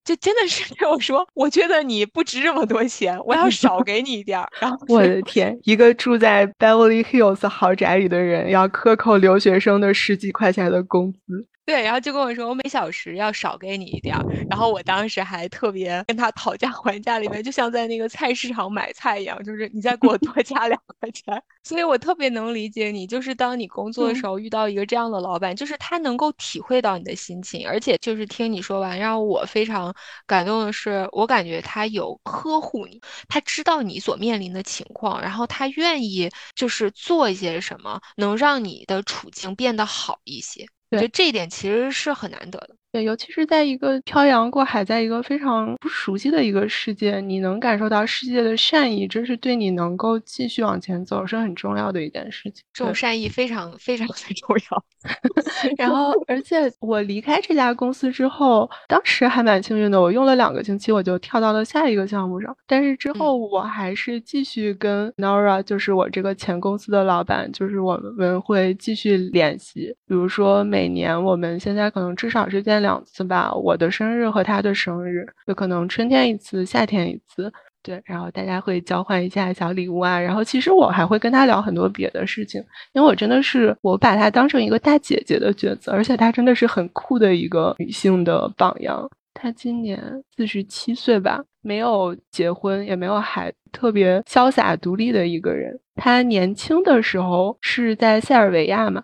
就真的是对我说，我觉得你不值这么多。多钱？我要少给你一点儿。然后我的天，一个住在 Beverly Hills 豪宅里的人，要克扣留学生的十几块钱的工资。对，然后就跟我说，我每小时要少给你一点儿。然后我当时还特别跟他讨价还价，里面就像在那个菜市场买菜一样，就是你再给我多 加两块钱。所以我特别能理解你，就是当你工作的时候遇到一个这样的老板，就是他能够体会到你的心情，而且就是听你说完，让我非常感动的是，我感觉他有呵护你，他知道你所面临的情况，然后他愿意就是做一些什么，能让你的处境变得好一些。我觉得这一点其实是很难得的。对，尤其是在一个漂洋过海，在一个非常不熟悉的一个世界，你能感受到世界的善意，这是对你能够继续往前走是很重要的一件事情。这种善意非常非常的 重要。然后，而且我离开这家公司之后，当时还蛮幸运的，我用了两个星期，我就跳到了下一个项目上。但是之后我还是继续跟 Nora，就是我这个前公司的老板，就是我们会继续联系。比如说每年我们现在可能至少是见。两次吧，我的生日和他的生日，就可能春天一次，夏天一次，对，然后大家会交换一下小礼物啊，然后其实我还会跟他聊很多别的事情，因为我真的是我把她当成一个大姐姐的角色，而且她真的是很酷的一个女性的榜样。她今年四十七岁吧，没有结婚，也没有孩，特别潇洒独立的一个人。她年轻的时候是在塞尔维亚嘛。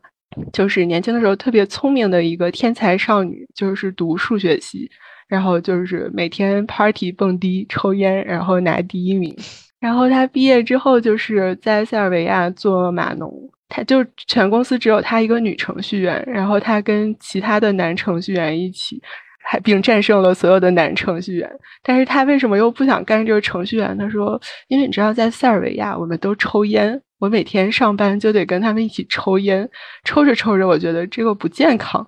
就是年轻的时候特别聪明的一个天才少女，就是读数学系，然后就是每天 party 蹦迪抽烟，然后拿第一名。然后她毕业之后就是在塞尔维亚做码农，她就全公司只有她一个女程序员，然后她跟其他的男程序员一起，还并战胜了所有的男程序员。但是他为什么又不想干这个程序员？他说：“因为你知道，在塞尔维亚我们都抽烟。”我每天上班就得跟他们一起抽烟，抽着抽着，我觉得这个不健康，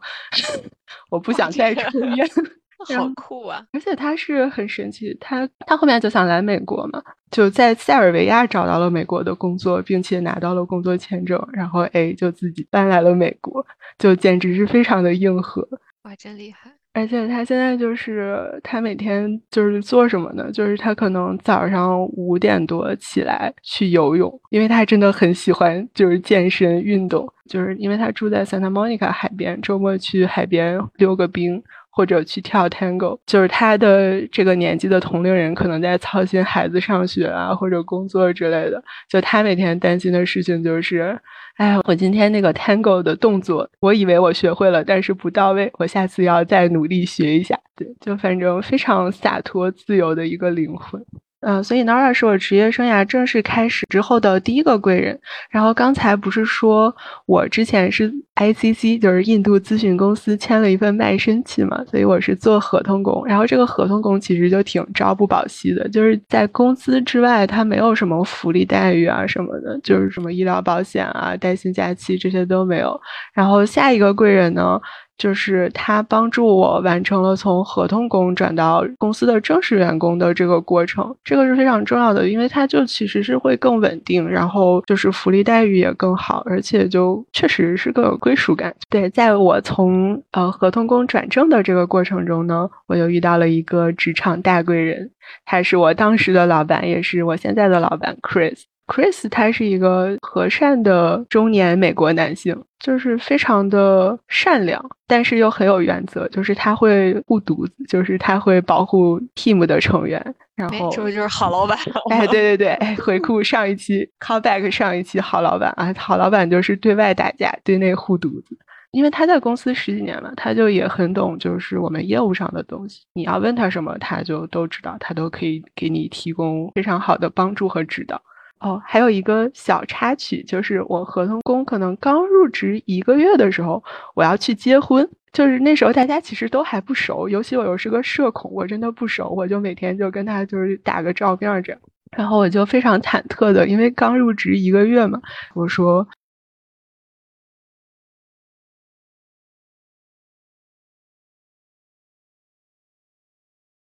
我不想再抽烟。好酷啊！而且他是很神奇，他他后面就想来美国嘛，就在塞尔维亚找到了美国的工作，并且拿到了工作签证，然后哎，就自己搬来了美国，就简直是非常的硬核。哇，真厉害！而且他现在就是他每天就是做什么呢？就是他可能早上五点多起来去游泳，因为他真的很喜欢就是健身运动。就是因为他住在 Santa Monica 海边，周末去海边溜个冰或者去跳 Tango。就是他的这个年纪的同龄人可能在操心孩子上学啊或者工作之类的，就他每天担心的事情就是。哎，我今天那个 Tango 的动作，我以为我学会了，但是不到位，我下次要再努力学一下。对，就反正非常洒脱自由的一个灵魂。嗯，所以 Nora 是我职业生涯正式开始之后的第一个贵人。然后刚才不是说我之前是 ICC，就是印度咨询公司签了一份卖身契嘛，所以我是做合同工。然后这个合同工其实就挺朝不保夕的，就是在工资之外，他没有什么福利待遇啊什么的，就是什么医疗保险啊、带薪假期这些都没有。然后下一个贵人呢？就是他帮助我完成了从合同工转到公司的正式员工的这个过程，这个是非常重要的，因为他就其实是会更稳定，然后就是福利待遇也更好，而且就确实是更有归属感。对，在我从呃合同工转正的这个过程中呢，我又遇到了一个职场大贵人，他是我当时的老板，也是我现在的老板 Chris。Chris 他是一个和善的中年美国男性，就是非常的善良，但是又很有原则。就是他会护犊子，就是他会保护 team 的成员。然后这不就是好老板？哎，对对对，哎，回顾上一期，callback 上一期好老板啊，好老板就是对外打架，对内护犊子。因为他在公司十几年了，他就也很懂，就是我们业务上的东西。你要问他什么，他就都知道，他都可以给你提供非常好的帮助和指导。哦，还有一个小插曲，就是我合同工可能刚入职一个月的时候，我要去结婚，就是那时候大家其实都还不熟，尤其我又是个社恐，我真的不熟，我就每天就跟他就是打个照面这样，然后我就非常忐忑的，因为刚入职一个月嘛，我说，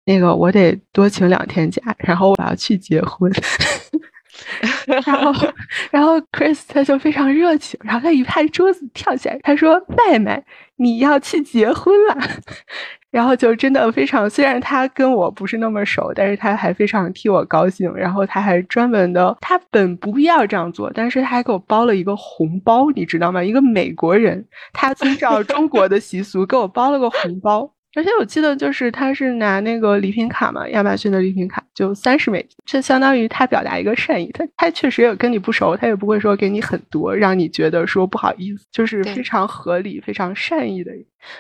那个我得多请两天假，然后我要去结婚。然后，然后 Chris 他就非常热情，然后他一拍桌子跳起来，他说：“麦麦，你要去结婚了。”然后就真的非常，虽然他跟我不是那么熟，但是他还非常替我高兴。然后他还专门的，他本不必要这样做，但是他还给我包了一个红包，你知道吗？一个美国人，他遵照中国的习俗，给我包了个红包。而且我记得，就是他是拿那个礼品卡嘛，亚马逊的礼品卡，就三十美金，这相当于他表达一个善意。他他确实也跟你不熟，他也不会说给你很多，让你觉得说不好意思，就是非常合理、非常善意的。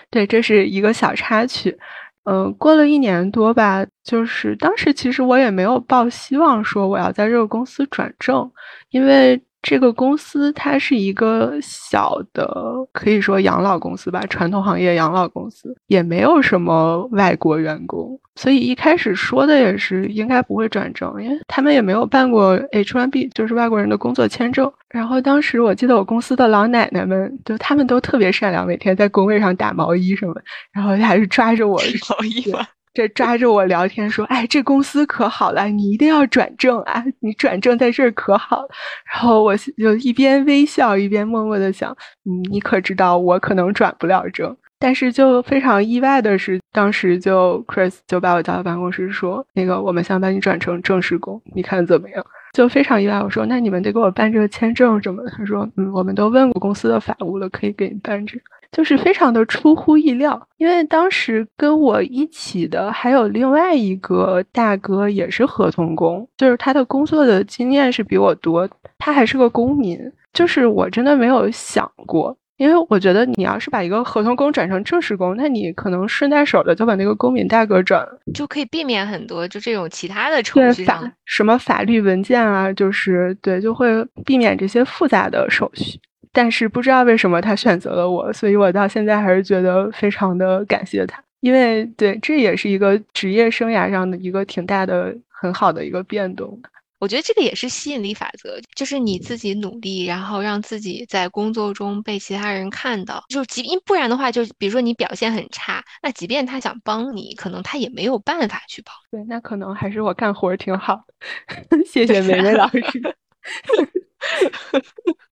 对，这是一个小插曲。嗯，过了一年多吧，就是当时其实我也没有抱希望说我要在这个公司转正，因为。这个公司它是一个小的，可以说养老公司吧，传统行业养老公司，也没有什么外国员工，所以一开始说的也是应该不会转正，因为他们也没有办过 H1B，就是外国人的工作签证。然后当时我记得我公司的老奶奶们，就他们都特别善良，每天在工位上打毛衣什么，然后还是抓着我 毛衣吗？这抓着我聊天说：“哎，这公司可好了，你一定要转正啊！你转正在这儿可好。”然后我就一边微笑一边默默的想：“嗯，你可知道我可能转不了正。”但是就非常意外的是，当时就 Chris 就把我叫到办公室说：“那个，我们想把你转成正式工，你看怎么样？”就非常意外。我说：“那你们得给我办这个签证什么的？”他说：“嗯，我们都问过公司的法务了，可以给你办这。”就是非常的出乎意料，因为当时跟我一起的还有另外一个大哥，也是合同工，就是他的工作的经验是比我多，他还是个公民。就是我真的没有想过，因为我觉得你要是把一个合同工转成正式工，那你可能顺带手的就把那个公民大哥转了，就可以避免很多就这种其他的程序法什么法律文件啊，就是对，就会避免这些复杂的手续。但是不知道为什么他选择了我，所以我到现在还是觉得非常的感谢他，因为对这也是一个职业生涯上的一个挺大的、很好的一个变动。我觉得这个也是吸引力法则，就是你自己努力，然后让自己在工作中被其他人看到。就即便不然的话，就比如说你表现很差，那即便他想帮你，可能他也没有办法去帮。对，那可能还是我干活挺好。谢谢梅梅老 师。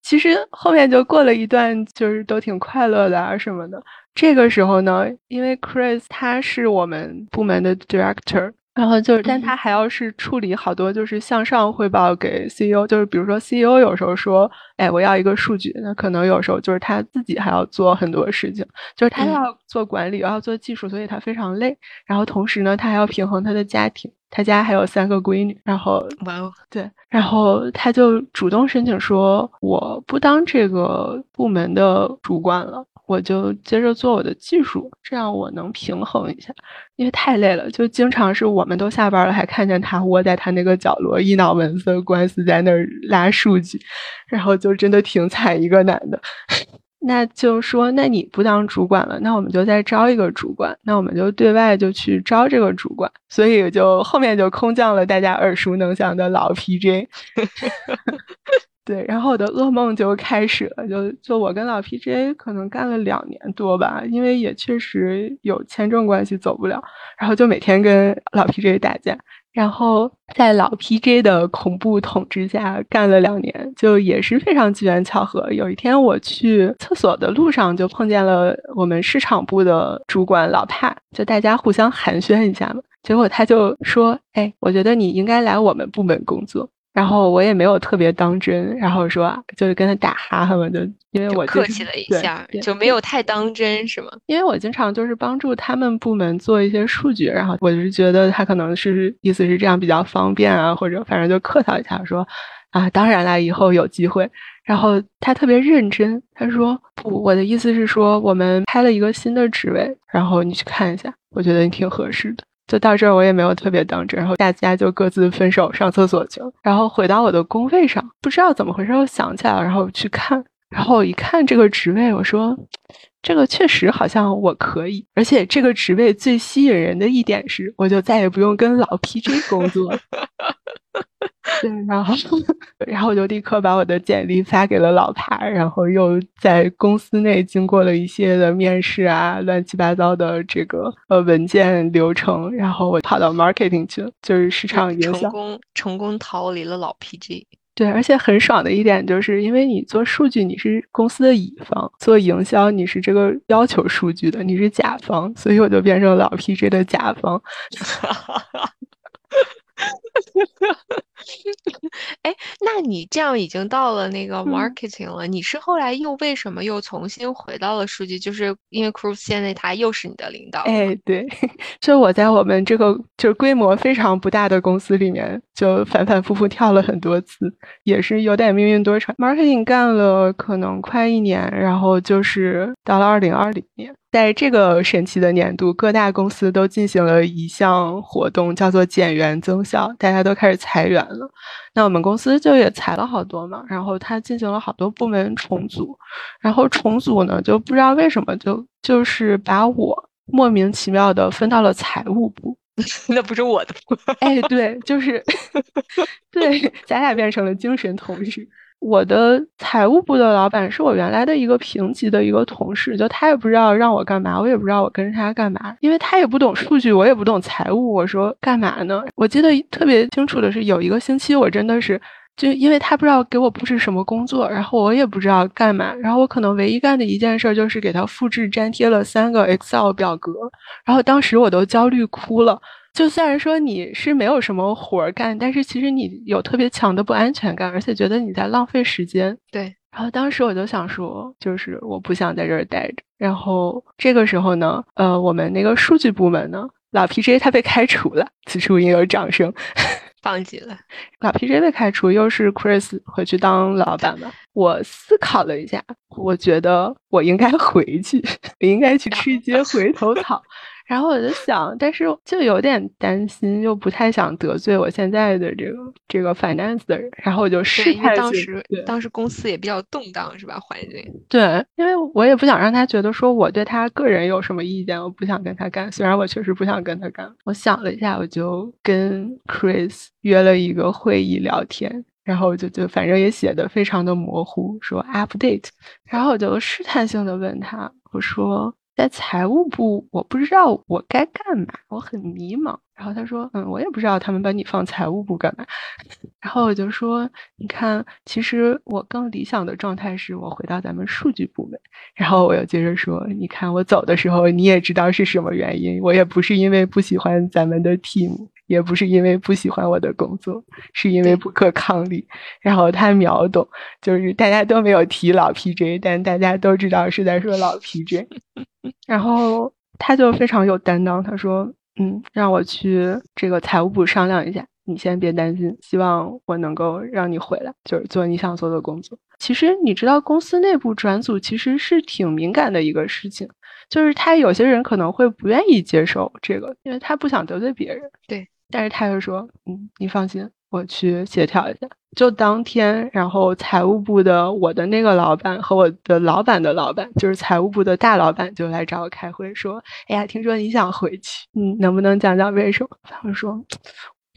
其实后面就过了一段，就是都挺快乐的啊什么的。这个时候呢，因为 Chris 他是我们部门的 director。然后就是，但他还要是处理好多，就是向上汇报给 CEO，就是比如说 CEO 有时候说，哎，我要一个数据，那可能有时候就是他自己还要做很多事情，就是他要做管理，又要做技术，所以他非常累。然后同时呢，他还要平衡他的家庭，他家还有三个闺女。然后，哇哦，对，然后他就主动申请说，我不当这个部门的主管了。我就接着做我的技术，这样我能平衡一下，因为太累了，就经常是我们都下班了，还看见他窝在他那个角落，一脑门子官司在那儿拉数据，然后就真的挺惨一个男的。那就说，那你不当主管了，那我们就再招一个主管，那我们就对外就去招这个主管，所以就后面就空降了大家耳熟能详的老 PJ。对，然后我的噩梦就开始了，就就我跟老 PJ 可能干了两年多吧，因为也确实有签证关系走不了，然后就每天跟老 PJ 打架，然后在老 PJ 的恐怖统治下干了两年，就也是非常机缘巧合，有一天我去厕所的路上就碰见了我们市场部的主管老帕，就大家互相寒暄一下嘛，结果他就说，哎，我觉得你应该来我们部门工作。然后我也没有特别当真，然后说就是跟他打哈哈嘛，就因为我客气了一下，就没有太当真，是吗？因为我经常就是帮助他们部门做一些数据，然后我就觉得他可能是意思是这样比较方便啊，或者反正就客套一下说啊，当然了，以后有机会。然后他特别认真，他说不，我的意思是说我们开了一个新的职位，然后你去看一下，我觉得你挺合适的。就到这儿，我也没有特别当真，然后大家就各自分手上厕所去了。然后回到我的工位上，不知道怎么回事，我想起来了，然后去看，然后一看这个职位，我说，这个确实好像我可以，而且这个职位最吸引人的一点是，我就再也不用跟老 PJ 工作。对，然后，然后我就立刻把我的简历发给了老帕，然后又在公司内经过了一系列的面试啊，乱七八糟的这个呃文件流程，然后我跑到 marketing 去了，就是市场营销，成功成功逃离了老 PG。对，而且很爽的一点就是，因为你做数据，你是公司的乙方；做营销，你是这个要求数据的，你是甲方，所以我就变成老 PG 的甲方。哎，那你这样已经到了那个 marketing 了，你是后来又为什么又重新回到了数据？就是因为 Cruise 现在他又是你的领导。哎，对，就我在我们这个就是规模非常不大的公司里面，就反反复复跳了很多次，也是有点命运多舛。marketing 干了可能快一年，然后就是到了二零二零年。在这个神奇的年度，各大公司都进行了一项活动，叫做减员增效，大家都开始裁员了。那我们公司就也裁了好多嘛，然后他进行了好多部门重组，然后重组呢，就不知道为什么就就是把我莫名其妙的分到了财务部，那不是我的部，哎，对，就是 对，咱俩变成了精神同事。我的财务部的老板是我原来的一个平级的一个同事，就他也不知道让我干嘛，我也不知道我跟着他干嘛，因为他也不懂数据，我也不懂财务。我说干嘛呢？我记得特别清楚的是，有一个星期我真的是就因为他不知道给我布置什么工作，然后我也不知道干嘛，然后我可能唯一干的一件事就是给他复制粘贴了三个 Excel 表格，然后当时我都焦虑哭了。就虽然说你是没有什么活儿干，但是其实你有特别强的不安全感，而且觉得你在浪费时间。对，然后当时我就想说，就是我不想在这儿待着。然后这个时候呢，呃，我们那个数据部门呢，老 PJ 他被开除了，此处应有掌声。放弃了，老 PJ 被开除，又是 Chris 回去当老板了。我思考了一下，我觉得我应该回去，我应该去吃一些回头草。然后我就想，但是就有点担心，又不太想得罪我现在的这个这个 finance 的人，然后我就试探当时当时公司也比较动荡，是吧？环境对，因为我也不想让他觉得说我对他个人有什么意见，我不想跟他干。虽然我确实不想跟他干。我想了一下，我就跟 Chris 约了一个会议聊天，然后就就反正也写的非常的模糊，说 update，然后我就试探性的问他，我说。在财务部，我不知道我该干嘛，我很迷茫。然后他说：“嗯，我也不知道他们把你放财务部干嘛。”然后我就说：“你看，其实我更理想的状态是我回到咱们数据部门。”然后我又接着说：“你看，我走的时候你也知道是什么原因，我也不是因为不喜欢咱们的 team。”也不是因为不喜欢我的工作，是因为不可抗力。然后他秒懂，就是大家都没有提老 PJ，但大家都知道是在说老 PJ。然后他就非常有担当，他说：“嗯，让我去这个财务部商量一下，你先别担心，希望我能够让你回来，就是做你想做的工作。”其实你知道，公司内部转组其实是挺敏感的一个事情，就是他有些人可能会不愿意接受这个，因为他不想得罪别人。对。但是他又说：“嗯，你放心，我去协调一下。”就当天，然后财务部的我的那个老板和我的老板的老板，就是财务部的大老板，就来找我开会，说：“哎呀，听说你想回去，嗯，能不能讲讲为什么？”他们说：“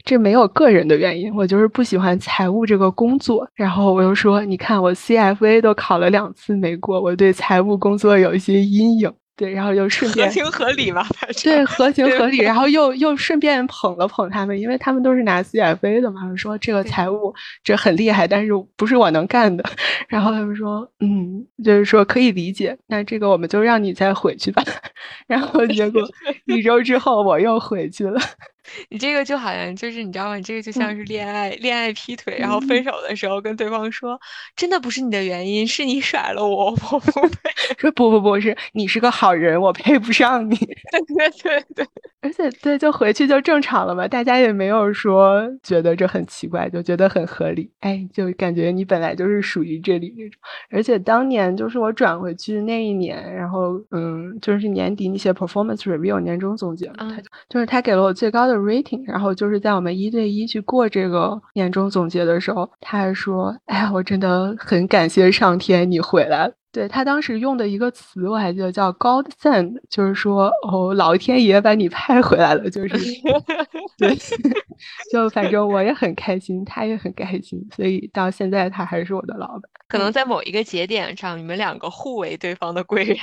这没有个人的原因，我就是不喜欢财务这个工作。”然后我又说：“你看，我 CFA 都考了两次没过，我对财务工作有一些阴影。”对，然后又顺便合情合理嘛，对，合情合理，然后又又顺便捧了捧他们，因为他们都是拿 CFA 的嘛，说这个财务这很厉害，但是不是我能干的。然后他们说，嗯，就是说可以理解，那这个我们就让你再回去吧。然后结果 一周之后我又回去了。你这个就好像就是你知道吗？你这个就像是恋爱，恋爱劈腿，然后分手的时候跟对方说，真的不是你的原因，是你甩了我，我不配。说不不不是，你是个好人，我配不上你。对对对对，而且对，就回去就正常了嘛，大家也没有说觉得这很奇怪，就觉得很合理。哎，就感觉你本来就是属于这里那种。而且当年就是我转回去那一年，然后嗯，就是年底你写 performance review 年终总结，他就是他给了我最高的。rating，然后就是在我们一对一去过这个年终总结的时候，他还说：“哎呀，我真的很感谢上天你回来了。”对他当时用的一个词我还记得叫 “God send”，就是说哦，老天爷把你派回来了，就是 对，就反正我也很开心，他也很开心，所以到现在他还是我的老板。可能在某一个节点上，你们两个互为对方的贵人。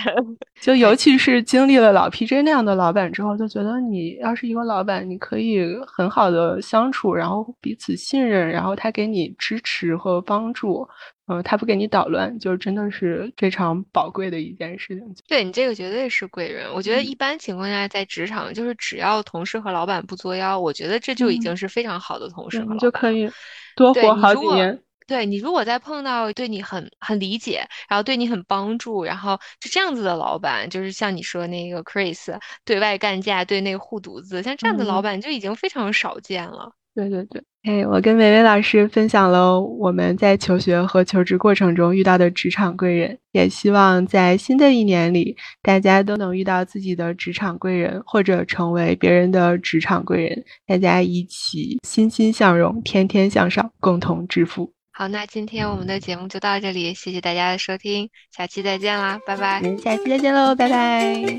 就尤其是经历了老 PJ 那样的老板之后，就觉得你要是一个老板，你可以很好的相处，然后彼此信任，然后他给你支持和帮助。嗯，他不给你捣乱，就真的是非常宝贵的一件事情。对你这个绝对是贵人。我觉得一般情况下，在职场，就是只要同事和老板不作妖，我觉得这就已经是非常好的同事和老板，就可以多活好几年。对你如果再碰到对你很很理解，然后对你很帮助，然后就这样子的老板，就是像你说那个 Chris 对外干架，对那个护犊子，像这样的老板就已经非常少见了。对对对，哎，我跟维维老师分享了我们在求学和求职过程中遇到的职场贵人，也希望在新的一年里，大家都能遇到自己的职场贵人，或者成为别人的职场贵人，大家一起欣欣向荣，天天向上，共同致富。好，那今天我们的节目就到这里，谢谢大家的收听，下期再见啦，拜拜。下期再见喽，拜拜。